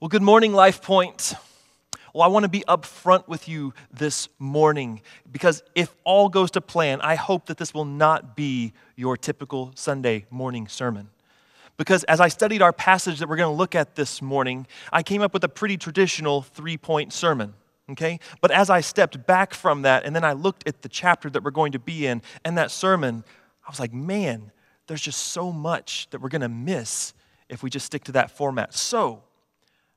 Well, good morning, Life Point. Well, I want to be upfront with you this morning because if all goes to plan, I hope that this will not be your typical Sunday morning sermon. Because as I studied our passage that we're going to look at this morning, I came up with a pretty traditional three point sermon. Okay? But as I stepped back from that and then I looked at the chapter that we're going to be in and that sermon, I was like, man, there's just so much that we're going to miss if we just stick to that format. So,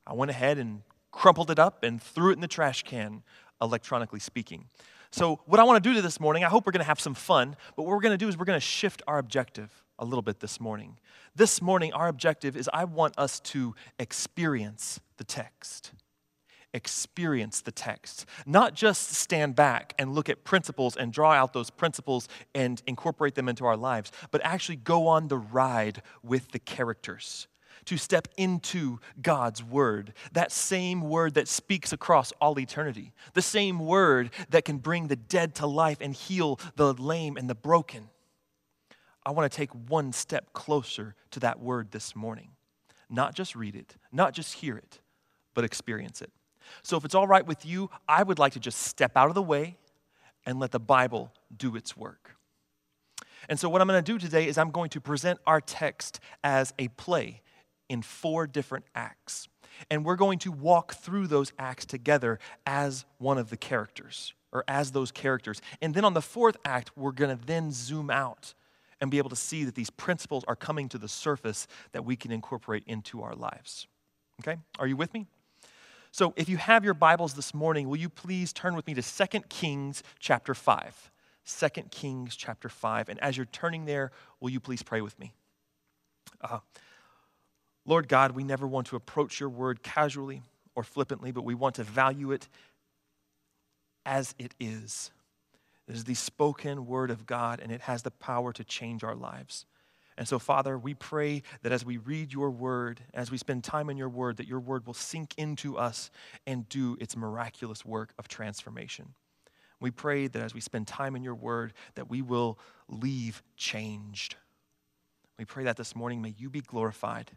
I went ahead and crumpled it up and threw it in the trash can, electronically speaking. So, what I want to do this morning, I hope we're going to have some fun, but what we're going to do is we're going to shift our objective a little bit this morning. This morning, our objective is I want us to experience the text. Experience the text. Not just stand back and look at principles and draw out those principles and incorporate them into our lives, but actually go on the ride with the characters to step into God's word, that same word that speaks across all eternity, the same word that can bring the dead to life and heal the lame and the broken. I want to take one step closer to that word this morning. Not just read it, not just hear it, but experience it. So, if it's all right with you, I would like to just step out of the way and let the Bible do its work. And so, what I'm going to do today is I'm going to present our text as a play in four different acts. And we're going to walk through those acts together as one of the characters, or as those characters. And then on the fourth act, we're going to then zoom out and be able to see that these principles are coming to the surface that we can incorporate into our lives. Okay? Are you with me? So if you have your Bibles this morning, will you please turn with me to 2 Kings chapter 5? 2 Kings chapter 5. And as you're turning there, will you please pray with me? Uh, Lord God, we never want to approach your word casually or flippantly, but we want to value it as it is. It is the spoken word of God, and it has the power to change our lives. And so, Father, we pray that as we read your word, as we spend time in your word, that your word will sink into us and do its miraculous work of transformation. We pray that as we spend time in your word, that we will leave changed. We pray that this morning, may you be glorified.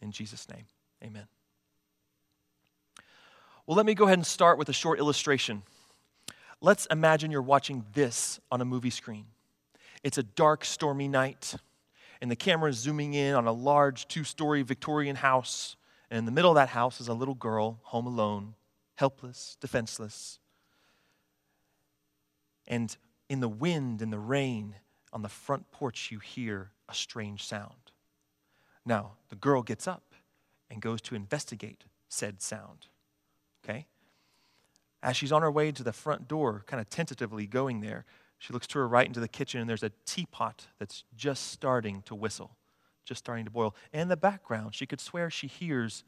In Jesus' name, amen. Well, let me go ahead and start with a short illustration. Let's imagine you're watching this on a movie screen. It's a dark, stormy night, and the camera is zooming in on a large two story Victorian house. And in the middle of that house is a little girl, home alone, helpless, defenseless. And in the wind and the rain, on the front porch, you hear a strange sound. Now, the girl gets up and goes to investigate said sound. Okay? As she's on her way to the front door, kind of tentatively going there, she looks to her right into the kitchen and there's a teapot that's just starting to whistle, just starting to boil. And in the background, she could swear she hears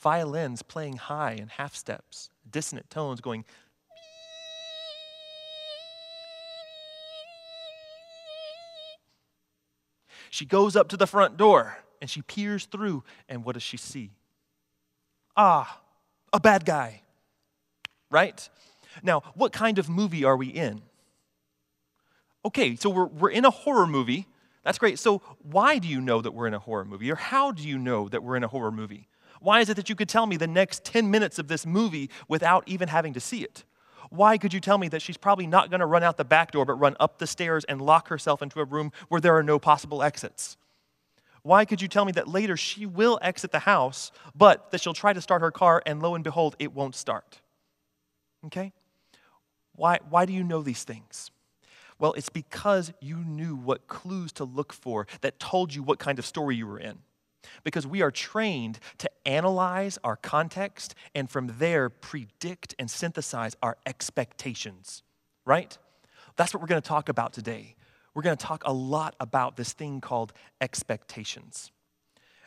violins playing high and half steps, dissonant tones going. She goes up to the front door and she peers through, and what does she see? Ah, a bad guy, right? Now, what kind of movie are we in? Okay, so we're, we're in a horror movie. That's great. So, why do you know that we're in a horror movie? Or how do you know that we're in a horror movie? Why is it that you could tell me the next 10 minutes of this movie without even having to see it? Why could you tell me that she's probably not going to run out the back door, but run up the stairs and lock herself into a room where there are no possible exits? Why could you tell me that later she will exit the house, but that she'll try to start her car and lo and behold, it won't start? Okay? Why, why do you know these things? Well, it's because you knew what clues to look for that told you what kind of story you were in. Because we are trained to analyze our context and from there predict and synthesize our expectations, right? That's what we're going to talk about today we're going to talk a lot about this thing called expectations.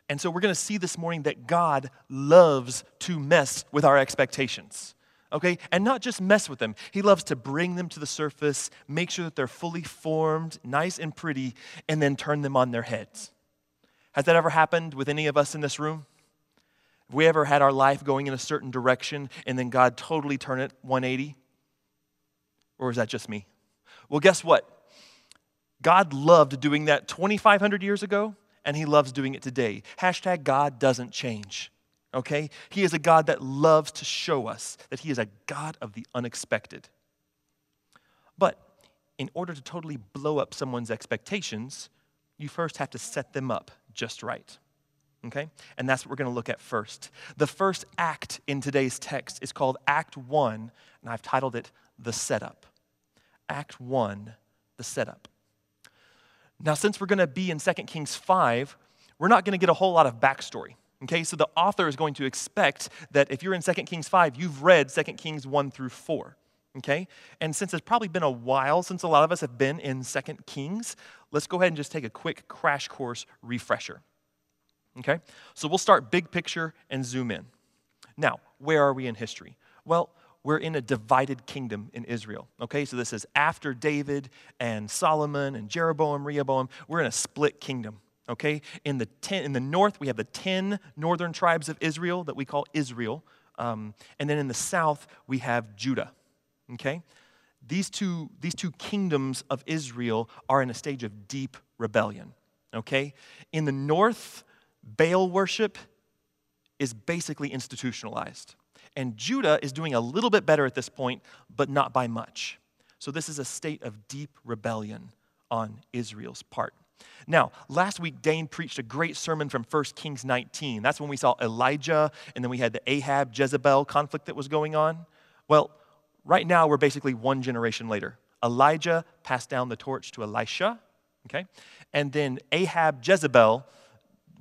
And so we're going to see this morning that God loves to mess with our expectations. Okay? And not just mess with them. He loves to bring them to the surface, make sure that they're fully formed, nice and pretty, and then turn them on their heads. Has that ever happened with any of us in this room? Have we ever had our life going in a certain direction and then God totally turn it 180? Or is that just me? Well, guess what? God loved doing that 2,500 years ago, and He loves doing it today. Hashtag God doesn't change. okay? He is a God that loves to show us that He is a God of the unexpected. But in order to totally blow up someone's expectations, you first have to set them up just right. Okay? And that's what we're going to look at first. The first act in today's text is called Act 1, and I've titled it The Setup. Act 1, The Setup. Now, since we're going to be in 2 Kings 5, we're not going to get a whole lot of backstory. Okay, so the author is going to expect that if you're in 2 Kings 5, you've read 2 Kings 1 through 4. Okay? And since it's probably been a while since a lot of us have been in 2 Kings, let's go ahead and just take a quick crash course refresher. Okay? So we'll start big picture and zoom in. Now, where are we in history? Well, we're in a divided kingdom in Israel. Okay, so this is after David and Solomon and Jeroboam, Rehoboam. We're in a split kingdom. Okay, in the ten, in the north we have the ten northern tribes of Israel that we call Israel, um, and then in the south we have Judah. Okay, these two these two kingdoms of Israel are in a stage of deep rebellion. Okay, in the north, Baal worship is basically institutionalized. And Judah is doing a little bit better at this point, but not by much. So this is a state of deep rebellion on Israel's part. Now, last week, Dane preached a great sermon from 1 Kings 19. That's when we saw Elijah, and then we had the Ahab Jezebel conflict that was going on. Well, right now, we're basically one generation later. Elijah passed down the torch to Elisha, okay? And then Ahab Jezebel,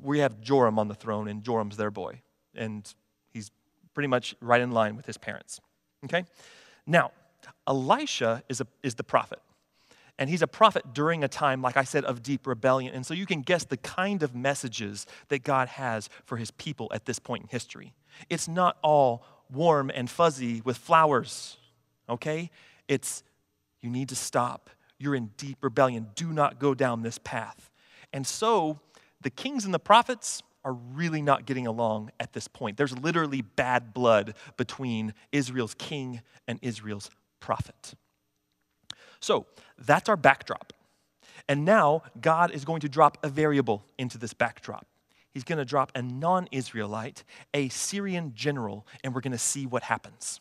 we have Joram on the throne, and Joram's their boy. And he's pretty much right in line with his parents. Okay? Now, Elisha is, a, is the prophet. And he's a prophet during a time, like I said, of deep rebellion. And so you can guess the kind of messages that God has for his people at this point in history. It's not all warm and fuzzy with flowers, okay? It's you need to stop. You're in deep rebellion. Do not go down this path. And so the kings and the prophets, are really not getting along at this point. There's literally bad blood between Israel's king and Israel's prophet. So that's our backdrop. And now God is going to drop a variable into this backdrop. He's going to drop a non Israelite, a Syrian general, and we're going to see what happens.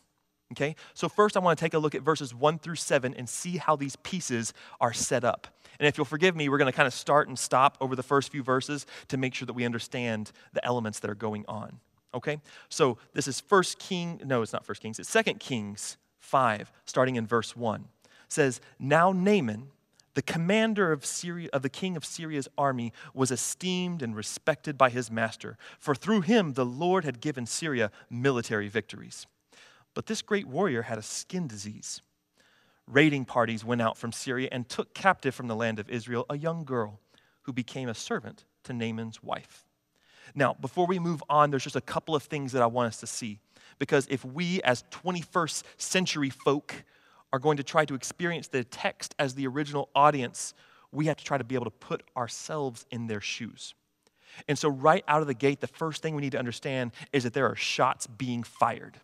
Okay? So, first, I want to take a look at verses 1 through 7 and see how these pieces are set up. And if you'll forgive me, we're going to kind of start and stop over the first few verses to make sure that we understand the elements that are going on. Okay? So, this is First King, no, it's not First Kings, it's Second Kings 5, starting in verse 1. It says, Now Naaman, the commander of, Syria, of the king of Syria's army, was esteemed and respected by his master, for through him the Lord had given Syria military victories. But this great warrior had a skin disease. Raiding parties went out from Syria and took captive from the land of Israel a young girl who became a servant to Naaman's wife. Now, before we move on, there's just a couple of things that I want us to see. Because if we, as 21st century folk, are going to try to experience the text as the original audience, we have to try to be able to put ourselves in their shoes. And so, right out of the gate, the first thing we need to understand is that there are shots being fired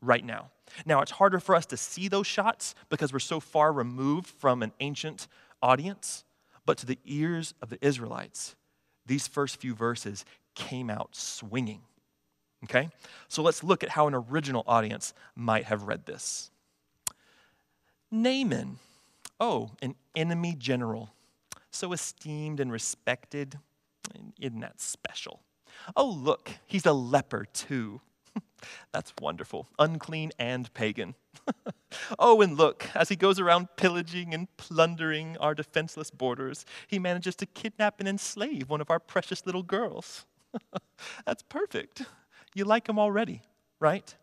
right now. Now, it's harder for us to see those shots because we're so far removed from an ancient audience, but to the ears of the Israelites, these first few verses came out swinging. Okay? So let's look at how an original audience might have read this. Naaman, oh, an enemy general, so esteemed and respected. Isn't that special? Oh, look, he's a leper too. That's wonderful. Unclean and pagan. oh, and look, as he goes around pillaging and plundering our defenseless borders, he manages to kidnap and enslave one of our precious little girls. That's perfect. You like him already, right?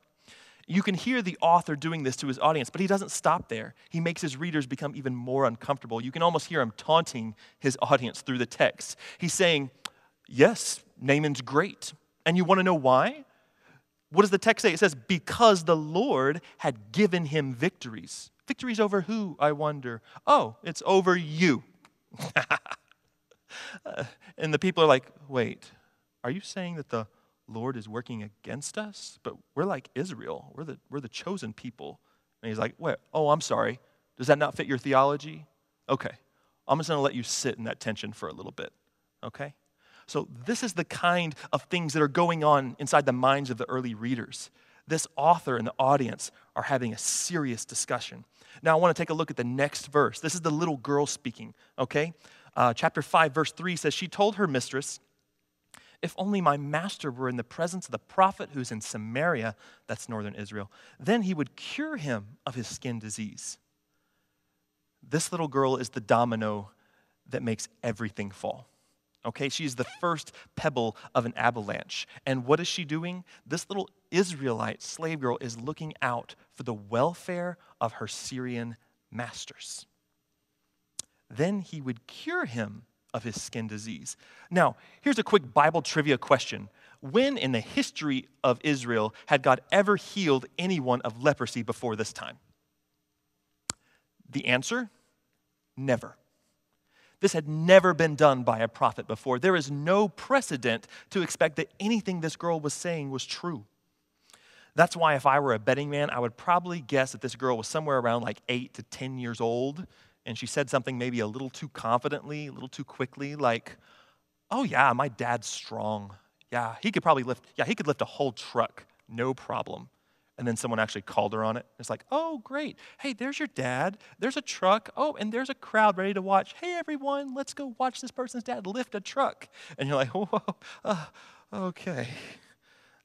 You can hear the author doing this to his audience, but he doesn't stop there. He makes his readers become even more uncomfortable. You can almost hear him taunting his audience through the text. He's saying, Yes, Naaman's great. And you want to know why? What does the text say? It says, because the Lord had given him victories. Victories over who, I wonder? Oh, it's over you. and the people are like, wait, are you saying that the Lord is working against us? But we're like Israel, we're the, we're the chosen people. And he's like, wait, oh, I'm sorry. Does that not fit your theology? Okay, I'm just going to let you sit in that tension for a little bit, okay? So, this is the kind of things that are going on inside the minds of the early readers. This author and the audience are having a serious discussion. Now, I want to take a look at the next verse. This is the little girl speaking, okay? Uh, chapter 5, verse 3 says, She told her mistress, If only my master were in the presence of the prophet who's in Samaria, that's northern Israel, then he would cure him of his skin disease. This little girl is the domino that makes everything fall. Okay, she's the first pebble of an avalanche. And what is she doing? This little Israelite slave girl is looking out for the welfare of her Syrian masters. Then he would cure him of his skin disease. Now, here's a quick Bible trivia question. When in the history of Israel had God ever healed anyone of leprosy before this time? The answer never. This had never been done by a prophet before. There is no precedent to expect that anything this girl was saying was true. That's why, if I were a betting man, I would probably guess that this girl was somewhere around like eight to 10 years old, and she said something maybe a little too confidently, a little too quickly, like, Oh, yeah, my dad's strong. Yeah, he could probably lift, yeah, he could lift a whole truck, no problem and then someone actually called her on it. It's like, oh, great. Hey, there's your dad. There's a truck. Oh, and there's a crowd ready to watch. Hey, everyone, let's go watch this person's dad lift a truck. And you're like, whoa, uh, okay.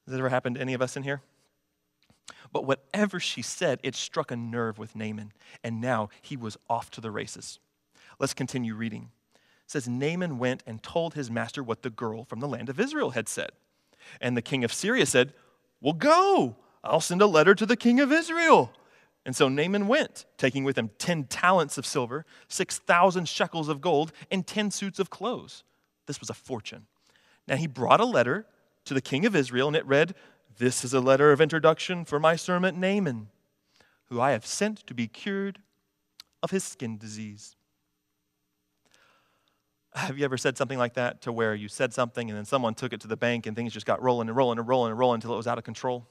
Has that ever happened to any of us in here? But whatever she said, it struck a nerve with Naaman, and now he was off to the races. Let's continue reading. It says, Naaman went and told his master what the girl from the land of Israel had said. And the king of Syria said, Well, go. I'll send a letter to the king of Israel. And so Naaman went, taking with him 10 talents of silver, 6,000 shekels of gold, and 10 suits of clothes. This was a fortune. Now he brought a letter to the king of Israel, and it read, This is a letter of introduction for my servant Naaman, who I have sent to be cured of his skin disease. Have you ever said something like that to where you said something and then someone took it to the bank and things just got rolling and rolling and rolling and rolling until it was out of control?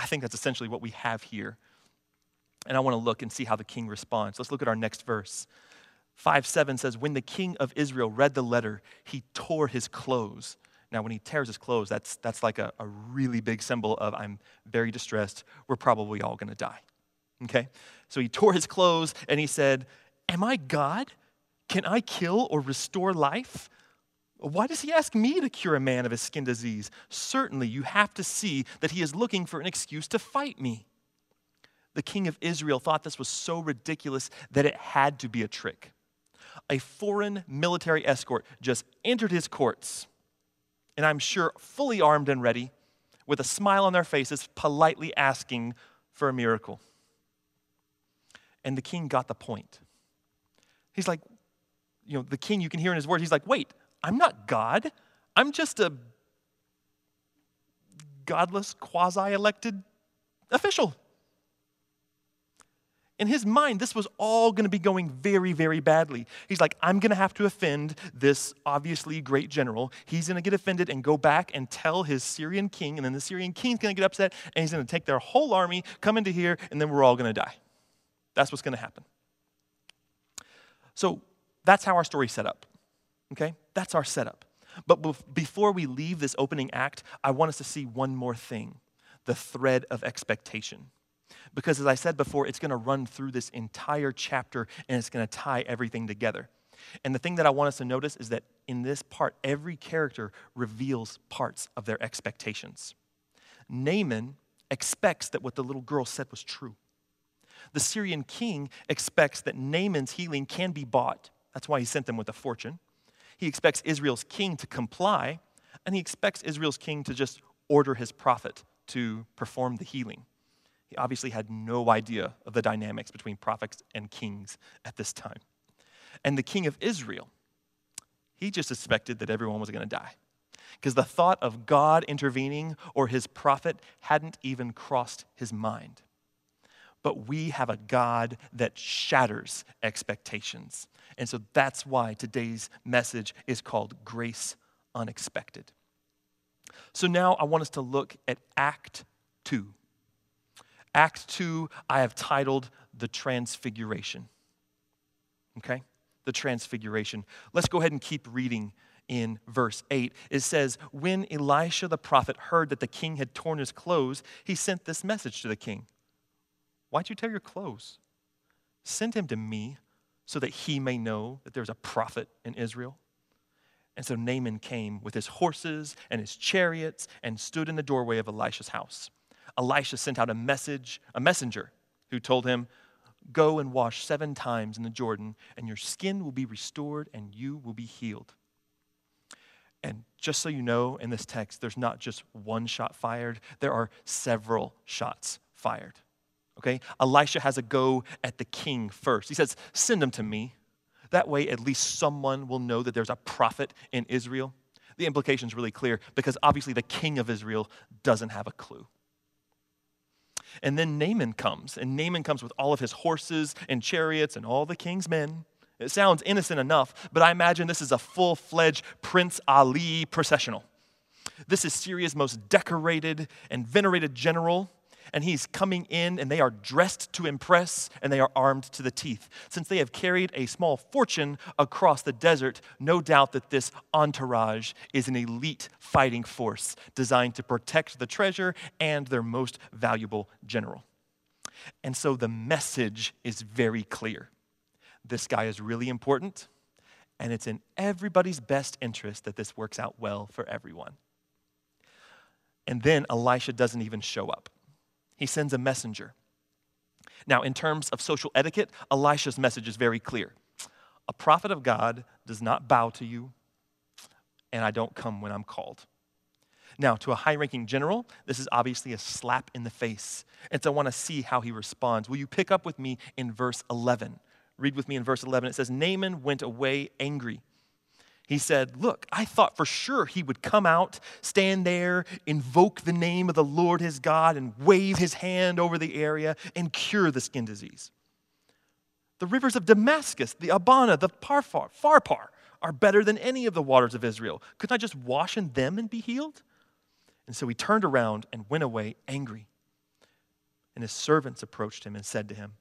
I think that's essentially what we have here. And I want to look and see how the king responds. Let's look at our next verse. 5 7 says, When the king of Israel read the letter, he tore his clothes. Now, when he tears his clothes, that's, that's like a, a really big symbol of I'm very distressed. We're probably all going to die. Okay? So he tore his clothes and he said, Am I God? Can I kill or restore life? Why does he ask me to cure a man of his skin disease? Certainly, you have to see that he is looking for an excuse to fight me. The king of Israel thought this was so ridiculous that it had to be a trick. A foreign military escort just entered his courts, and I'm sure fully armed and ready, with a smile on their faces, politely asking for a miracle. And the king got the point. He's like, you know, the king, you can hear in his words, he's like, wait, I'm not God. I'm just a godless, quasi elected official. In his mind, this was all going to be going very, very badly. He's like, I'm going to have to offend this obviously great general. He's going to get offended and go back and tell his Syrian king, and then the Syrian king's going to get upset, and he's going to take their whole army, come into here, and then we're all going to die. That's what's going to happen. So that's how our story's set up. Okay? That's our setup. But before we leave this opening act, I want us to see one more thing the thread of expectation. Because as I said before, it's going to run through this entire chapter and it's going to tie everything together. And the thing that I want us to notice is that in this part, every character reveals parts of their expectations. Naaman expects that what the little girl said was true. The Syrian king expects that Naaman's healing can be bought. That's why he sent them with a fortune. He expects Israel's king to comply, and he expects Israel's king to just order his prophet to perform the healing. He obviously had no idea of the dynamics between prophets and kings at this time. And the king of Israel, he just suspected that everyone was going to die. Because the thought of God intervening or his prophet hadn't even crossed his mind but we have a God that shatters expectations. And so that's why today's message is called Grace Unexpected. So now I want us to look at Act 2. Act 2, I have titled The Transfiguration. Okay? The Transfiguration. Let's go ahead and keep reading in verse 8. It says, When Elisha the prophet heard that the king had torn his clothes, he sent this message to the king Why'd you tear your clothes? Send him to me so that he may know that there's a prophet in Israel. And so Naaman came with his horses and his chariots and stood in the doorway of Elisha's house. Elisha sent out a message, a messenger who told him, Go and wash seven times in the Jordan, and your skin will be restored and you will be healed. And just so you know, in this text, there's not just one shot fired, there are several shots fired. Okay? Elisha has a go at the king first. He says, Send him to me. That way, at least someone will know that there's a prophet in Israel. The implication is really clear because obviously the king of Israel doesn't have a clue. And then Naaman comes, and Naaman comes with all of his horses and chariots and all the king's men. It sounds innocent enough, but I imagine this is a full fledged Prince Ali processional. This is Syria's most decorated and venerated general, and he's coming in, and they are dressed to impress, and they are armed to the teeth. Since they have carried a small fortune across the desert, no doubt that this entourage is an elite fighting force designed to protect the treasure and their most valuable general. And so the message is very clear this guy is really important, and it's in everybody's best interest that this works out well for everyone. And then Elisha doesn't even show up, he sends a messenger. Now, in terms of social etiquette, Elisha's message is very clear. A prophet of God does not bow to you, and I don't come when I'm called. Now, to a high ranking general, this is obviously a slap in the face. And so I want to see how he responds. Will you pick up with me in verse 11? Read with me in verse 11. It says, Naaman went away angry. He said, Look, I thought for sure he would come out, stand there, invoke the name of the Lord his God, and wave his hand over the area and cure the skin disease. The rivers of Damascus, the Abana, the Parfar, Pharpar are better than any of the waters of Israel. Couldn't I just wash in them and be healed? And so he turned around and went away angry. And his servants approached him and said to him,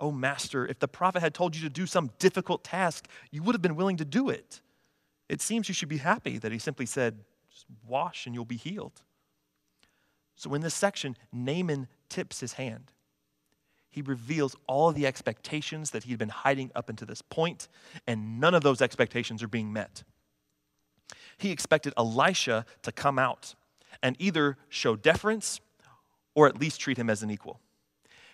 Oh, master, if the prophet had told you to do some difficult task, you would have been willing to do it. It seems you should be happy that he simply said, Just wash and you'll be healed. So, in this section, Naaman tips his hand. He reveals all the expectations that he'd been hiding up until this point, and none of those expectations are being met. He expected Elisha to come out and either show deference or at least treat him as an equal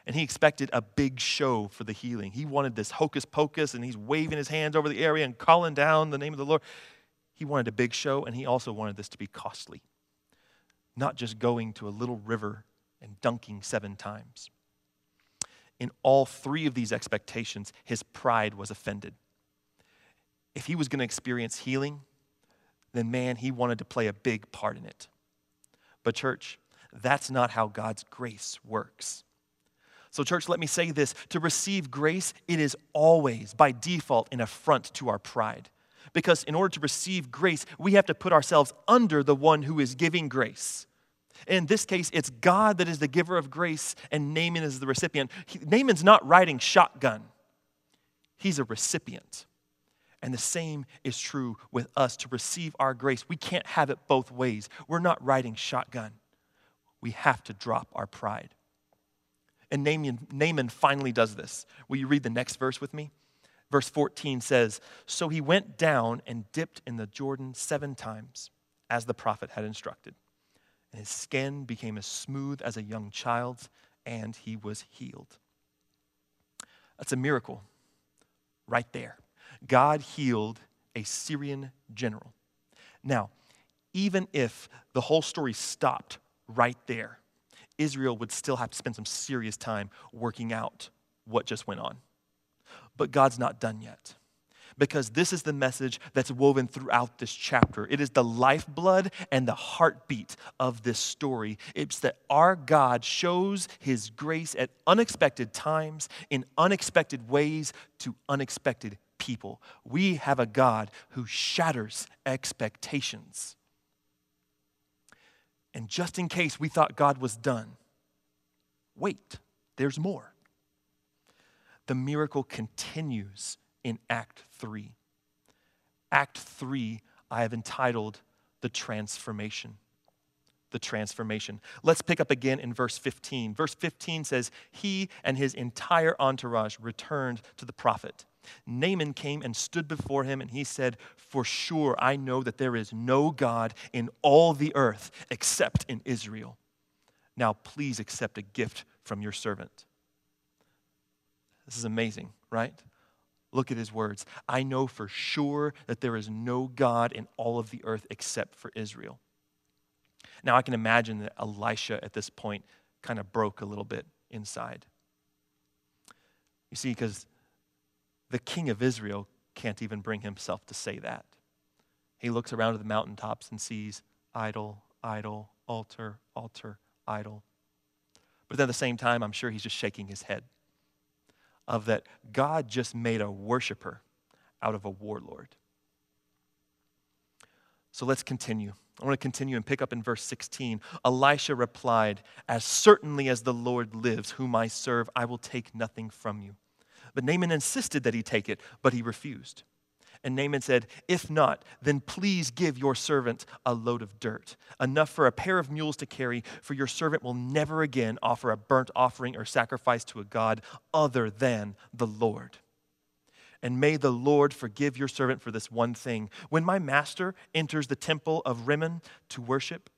and he expected a big show for the healing. He wanted this hocus pocus, and he's waving his hands over the area and calling down the name of the Lord. He wanted a big show, and he also wanted this to be costly, not just going to a little river and dunking seven times. In all three of these expectations, his pride was offended. If he was going to experience healing, then man, he wanted to play a big part in it. But, church, that's not how God's grace works. So, church, let me say this to receive grace, it is always, by default, an affront to our pride. Because in order to receive grace, we have to put ourselves under the one who is giving grace. In this case, it's God that is the giver of grace, and Naaman is the recipient. He, Naaman's not riding shotgun, he's a recipient. And the same is true with us to receive our grace. We can't have it both ways. We're not riding shotgun. We have to drop our pride. And Naaman, Naaman finally does this. Will you read the next verse with me? Verse 14 says So he went down and dipped in the Jordan seven times, as the prophet had instructed. And his skin became as smooth as a young child's, and he was healed. That's a miracle right there. God healed a Syrian general. Now, even if the whole story stopped right there, Israel would still have to spend some serious time working out what just went on. But God's not done yet. Because this is the message that's woven throughout this chapter. It is the lifeblood and the heartbeat of this story. It's that our God shows his grace at unexpected times, in unexpected ways, to unexpected people. We have a God who shatters expectations. And just in case we thought God was done, wait, there's more. The miracle continues in Act 3. Act 3, I have entitled The Transformation. The transformation. Let's pick up again in verse 15. Verse 15 says, He and his entire entourage returned to the prophet. Naaman came and stood before him, and he said, For sure I know that there is no God in all the earth except in Israel. Now please accept a gift from your servant. This is amazing, right? Look at his words. I know for sure that there is no God in all of the earth except for Israel. Now I can imagine that Elisha at this point kind of broke a little bit inside. You see, because the king of Israel can't even bring himself to say that. He looks around at the mountaintops and sees idol, idol, altar, altar, idol. But then at the same time, I'm sure he's just shaking his head of that God just made a worshiper out of a warlord. So let's continue. I want to continue and pick up in verse 16. Elisha replied, As certainly as the Lord lives, whom I serve, I will take nothing from you. But Naaman insisted that he take it, but he refused. And Naaman said, If not, then please give your servant a load of dirt, enough for a pair of mules to carry, for your servant will never again offer a burnt offering or sacrifice to a God other than the Lord. And may the Lord forgive your servant for this one thing. When my master enters the temple of Rimmon to worship,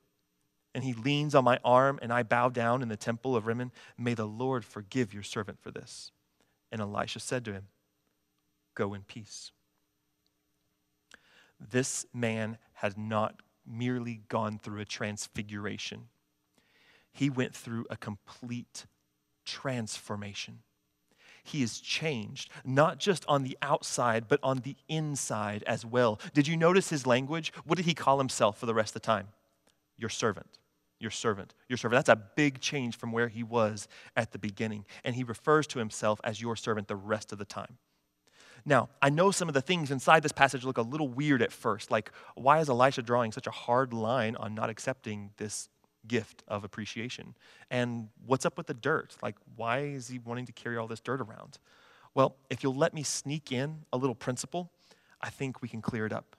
and he leans on my arm, and I bow down in the temple of Rimmon, may the Lord forgive your servant for this. And Elisha said to him, Go in peace. This man had not merely gone through a transfiguration, he went through a complete transformation. He is changed, not just on the outside, but on the inside as well. Did you notice his language? What did he call himself for the rest of the time? Your servant your servant, your servant. That's a big change from where he was at the beginning. And he refers to himself as your servant the rest of the time. Now, I know some of the things inside this passage look a little weird at first. Like, why is Elisha drawing such a hard line on not accepting this gift of appreciation? And what's up with the dirt? Like, why is he wanting to carry all this dirt around? Well, if you'll let me sneak in a little principle, I think we can clear it up.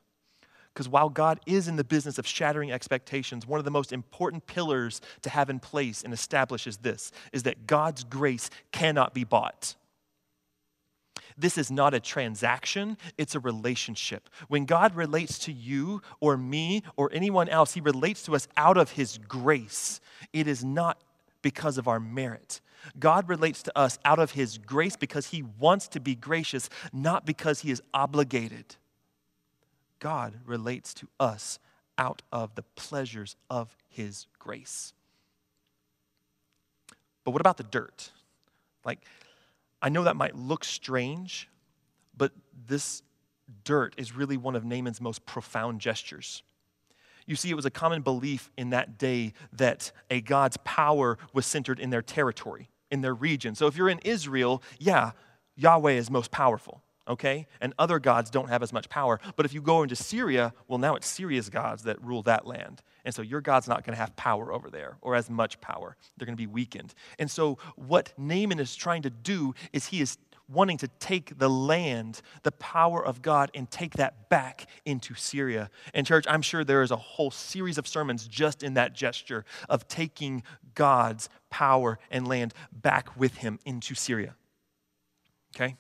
Because while God is in the business of shattering expectations, one of the most important pillars to have in place and establish is this is that God's grace cannot be bought. This is not a transaction, it's a relationship. When God relates to you or me or anyone else, He relates to us out of His grace. It is not because of our merit. God relates to us out of His grace because He wants to be gracious, not because He is obligated. God relates to us out of the pleasures of His grace. But what about the dirt? Like, I know that might look strange, but this dirt is really one of Naaman's most profound gestures. You see, it was a common belief in that day that a God's power was centered in their territory, in their region. So if you're in Israel, yeah, Yahweh is most powerful okay? And other gods don't have as much power. But if you go into Syria, well, now it's Syria's gods that rule that land. And so your God's not going to have power over there or as much power. They're going to be weakened. And so what Naaman is trying to do is he is wanting to take the land, the power of God, and take that back into Syria. And, church, I'm sure there is a whole series of sermons just in that gesture of taking God's power and land back with him into Syria. Okay?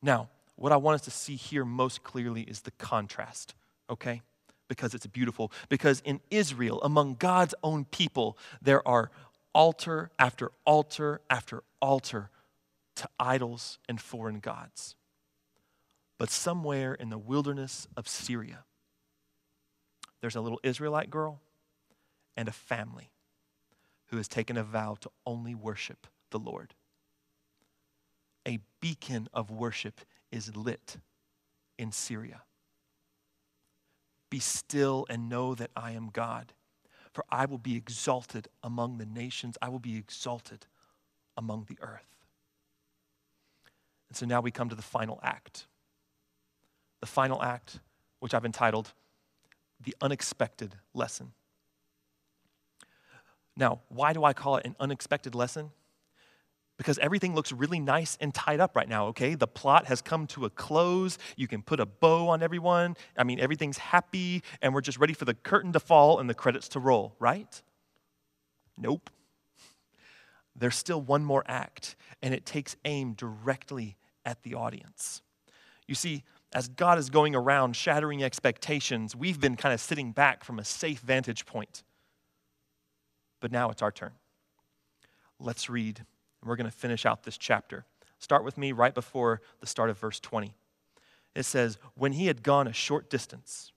Now, what I want us to see here most clearly is the contrast, okay? Because it's beautiful. Because in Israel, among God's own people, there are altar after altar after altar to idols and foreign gods. But somewhere in the wilderness of Syria, there's a little Israelite girl and a family who has taken a vow to only worship the Lord. A beacon of worship is lit in Syria. Be still and know that I am God, for I will be exalted among the nations, I will be exalted among the earth. And so now we come to the final act. The final act, which I've entitled The Unexpected Lesson. Now, why do I call it an unexpected lesson? Because everything looks really nice and tied up right now, okay? The plot has come to a close. You can put a bow on everyone. I mean, everything's happy, and we're just ready for the curtain to fall and the credits to roll, right? Nope. There's still one more act, and it takes aim directly at the audience. You see, as God is going around shattering expectations, we've been kind of sitting back from a safe vantage point. But now it's our turn. Let's read, and we're going to finish out this chapter. Start with me right before the start of verse 20. It says, When he had gone a short distance,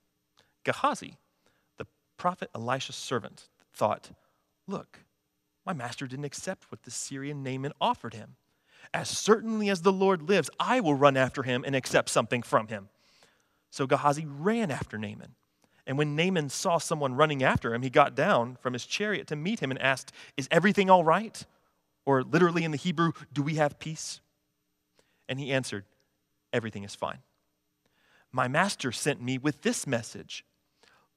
Gehazi, the prophet Elisha's servant, thought, Look, my master didn't accept what the Syrian Naaman offered him. As certainly as the Lord lives, I will run after him and accept something from him. So Gehazi ran after Naaman. And when Naaman saw someone running after him, he got down from his chariot to meet him and asked, Is everything all right? Or literally in the Hebrew, do we have peace? And he answered, Everything is fine. My master sent me with this message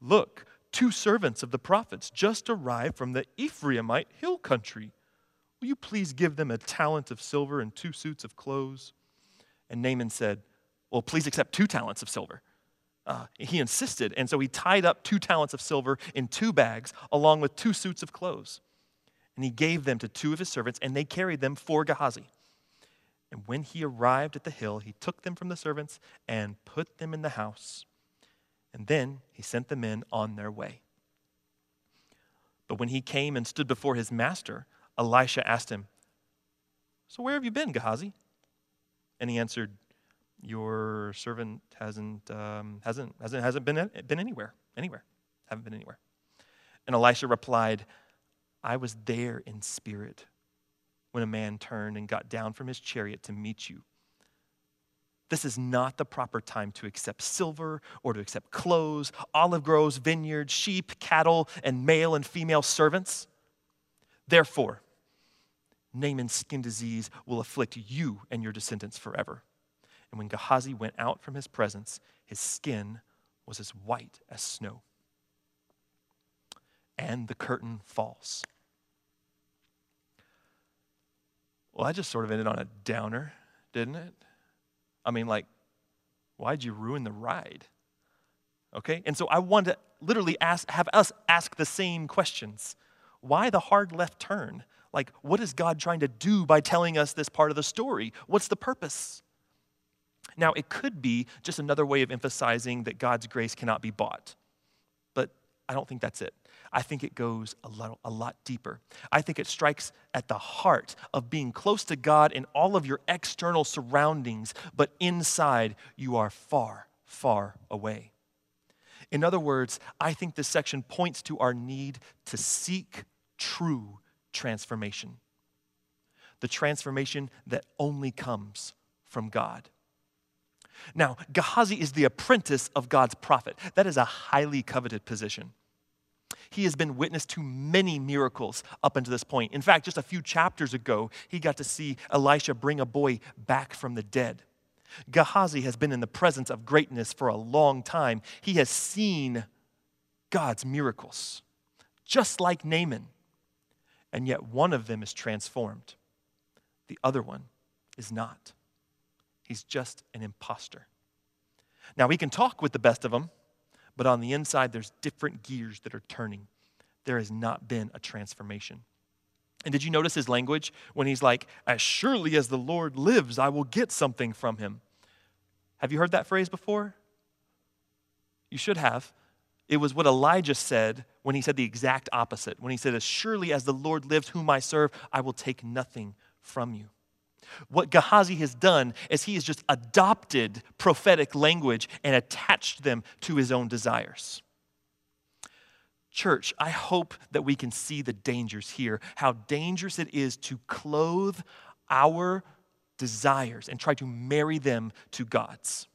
Look, two servants of the prophets just arrived from the Ephraimite hill country. Will you please give them a talent of silver and two suits of clothes? And Naaman said, Well, please accept two talents of silver. Uh, he insisted, and so he tied up two talents of silver in two bags, along with two suits of clothes. And he gave them to two of his servants, and they carried them for Gehazi. And when he arrived at the hill, he took them from the servants and put them in the house. And then he sent the men on their way. But when he came and stood before his master, Elisha asked him, So where have you been, Gehazi? And he answered, Your servant hasn't, um, hasn't, hasn't, hasn't been, been anywhere, anywhere, haven't been anywhere. And Elisha replied, I was there in spirit when a man turned and got down from his chariot to meet you. This is not the proper time to accept silver or to accept clothes, olive groves, vineyards, sheep, cattle, and male and female servants. Therefore, Naaman's skin disease will afflict you and your descendants forever. And when Gehazi went out from his presence, his skin was as white as snow. And the curtain falls. Well, I just sort of ended on a downer, didn't it? I mean, like, why'd you ruin the ride? Okay? And so I want to literally ask, have us ask the same questions. Why the hard left turn? Like, what is God trying to do by telling us this part of the story? What's the purpose? Now, it could be just another way of emphasizing that God's grace cannot be bought, I don't think that's it. I think it goes a lot, a lot deeper. I think it strikes at the heart of being close to God in all of your external surroundings, but inside you are far, far away. In other words, I think this section points to our need to seek true transformation. The transformation that only comes from God. Now, Gehazi is the apprentice of God's prophet. That is a highly coveted position. He has been witness to many miracles up until this point. In fact, just a few chapters ago, he got to see Elisha bring a boy back from the dead. Gehazi has been in the presence of greatness for a long time. He has seen God's miracles, just like Naaman and yet one of them is transformed. The other one is not. He's just an impostor. Now, we can talk with the best of them, but on the inside, there's different gears that are turning. There has not been a transformation. And did you notice his language when he's like, As surely as the Lord lives, I will get something from him? Have you heard that phrase before? You should have. It was what Elijah said when he said the exact opposite. When he said, As surely as the Lord lives, whom I serve, I will take nothing from you. What Gehazi has done is he has just adopted prophetic language and attached them to his own desires. Church, I hope that we can see the dangers here, how dangerous it is to clothe our desires and try to marry them to God's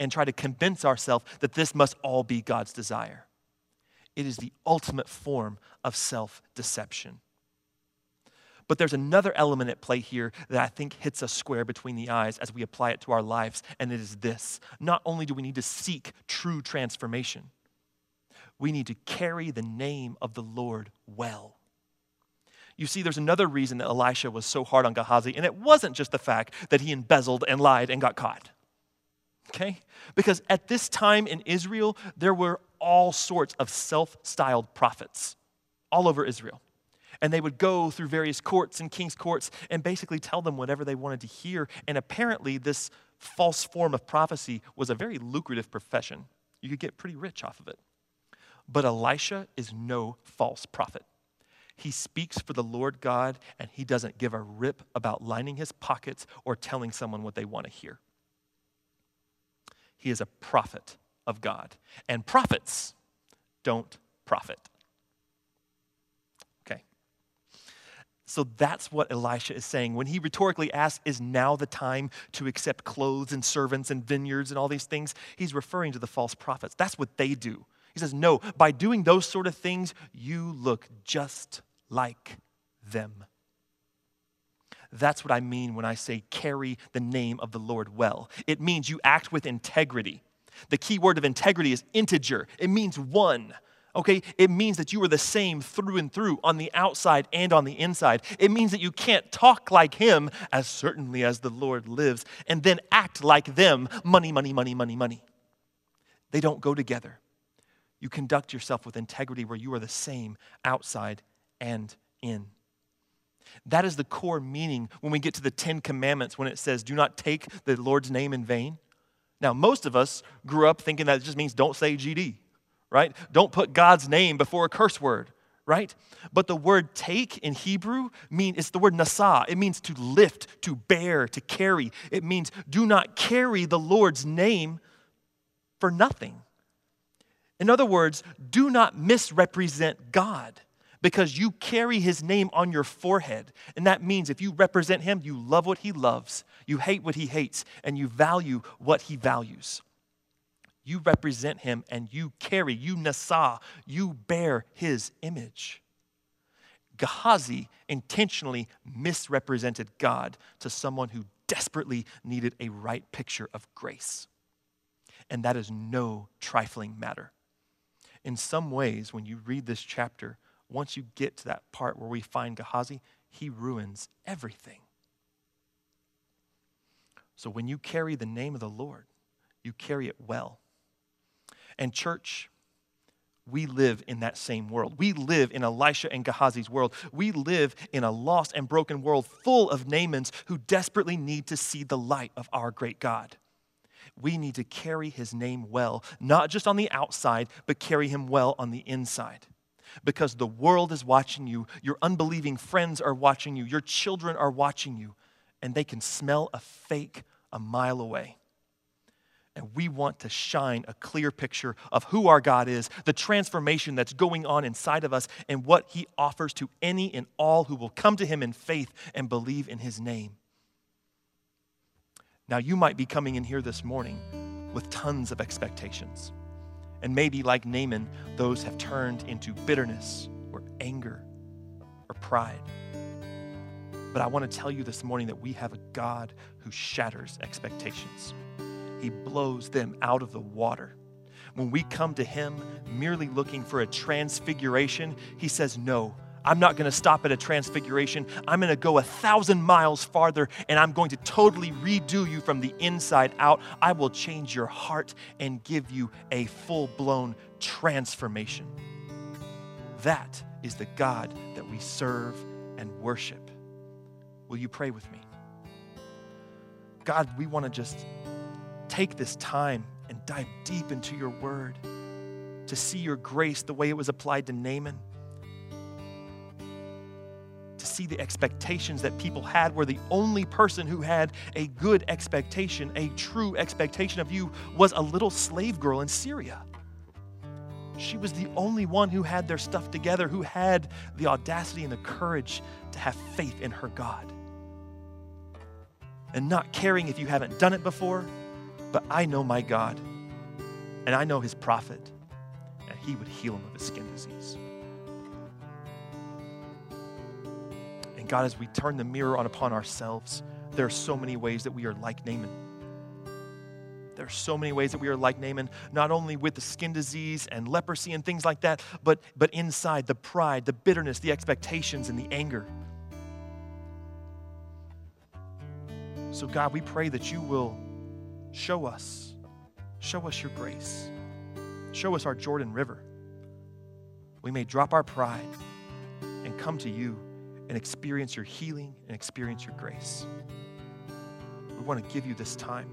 and try to convince ourselves that this must all be God's desire. It is the ultimate form of self deception. But there's another element at play here that I think hits us square between the eyes as we apply it to our lives, and it is this. Not only do we need to seek true transformation, we need to carry the name of the Lord well. You see, there's another reason that Elisha was so hard on Gehazi, and it wasn't just the fact that he embezzled and lied and got caught. Okay? Because at this time in Israel, there were all sorts of self styled prophets all over Israel. And they would go through various courts and king's courts and basically tell them whatever they wanted to hear. And apparently, this false form of prophecy was a very lucrative profession. You could get pretty rich off of it. But Elisha is no false prophet. He speaks for the Lord God, and he doesn't give a rip about lining his pockets or telling someone what they want to hear. He is a prophet of God. And prophets don't profit. Okay. So that's what Elisha is saying. When he rhetorically asks, Is now the time to accept clothes and servants and vineyards and all these things? He's referring to the false prophets. That's what they do. He says, No, by doing those sort of things, you look just like them. That's what I mean when I say carry the name of the Lord well. It means you act with integrity. The key word of integrity is integer, it means one. Okay, it means that you are the same through and through on the outside and on the inside. It means that you can't talk like him, as certainly as the Lord lives, and then act like them money, money, money, money, money. They don't go together. You conduct yourself with integrity where you are the same outside and in. That is the core meaning when we get to the Ten Commandments when it says, Do not take the Lord's name in vain. Now, most of us grew up thinking that it just means don't say GD, right? Don't put God's name before a curse word, right? But the word take in Hebrew mean it's the word nasa. It means to lift, to bear, to carry. It means do not carry the Lord's name for nothing. In other words, do not misrepresent God because you carry his name on your forehead. And that means if you represent him, you love what he loves, you hate what he hates, and you value what he values. You represent him and you carry, you nasa, you bear his image. Gehazi intentionally misrepresented God to someone who desperately needed a right picture of grace. And that is no trifling matter. In some ways, when you read this chapter, once you get to that part where we find Gehazi, he ruins everything. So when you carry the name of the Lord, you carry it well. And, church, we live in that same world. We live in Elisha and Gehazi's world. We live in a lost and broken world full of Naamans who desperately need to see the light of our great God. We need to carry his name well, not just on the outside, but carry him well on the inside because the world is watching you, your unbelieving friends are watching you, your children are watching you, and they can smell a fake a mile away. And we want to shine a clear picture of who our God is, the transformation that's going on inside of us, and what He offers to any and all who will come to Him in faith and believe in His name. Now, you might be coming in here this morning with tons of expectations. And maybe, like Naaman, those have turned into bitterness or anger or pride. But I want to tell you this morning that we have a God who shatters expectations, He blows them out of the water. When we come to Him merely looking for a transfiguration, He says, No, I'm not going to stop at a transfiguration. I'm going to go a thousand miles farther and I'm going to totally redo you from the inside out. I will change your heart and give you a full blown transformation. That is the God that we serve and worship. Will you pray with me? God, we want to just take this time and dive deep into your word to see your grace the way it was applied to Naaman to see the expectations that people had, where the only person who had a good expectation, a true expectation of you, was a little slave girl in Syria. She was the only one who had their stuff together, who had the audacity and the courage to have faith in her God. And not caring if you haven't done it before, but I know my God, and I know his prophet, and he would heal him of his skin disease. And God, as we turn the mirror on upon ourselves, there are so many ways that we are like Naaman. There are so many ways that we are like Naaman, not only with the skin disease and leprosy and things like that, but, but inside the pride, the bitterness, the expectations, and the anger. So, God, we pray that you will show us, show us your grace, show us our Jordan River. We may drop our pride and come to you and experience your healing and experience your grace. We want to give you this time.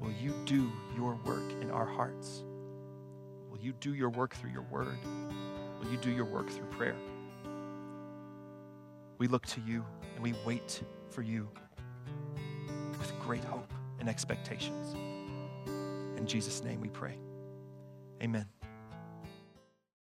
Will you do your work in our hearts? Will you do your work through your word? Will you do your work through prayer? We look to you and we wait for you with great hope and expectations. In Jesus' name we pray. Amen.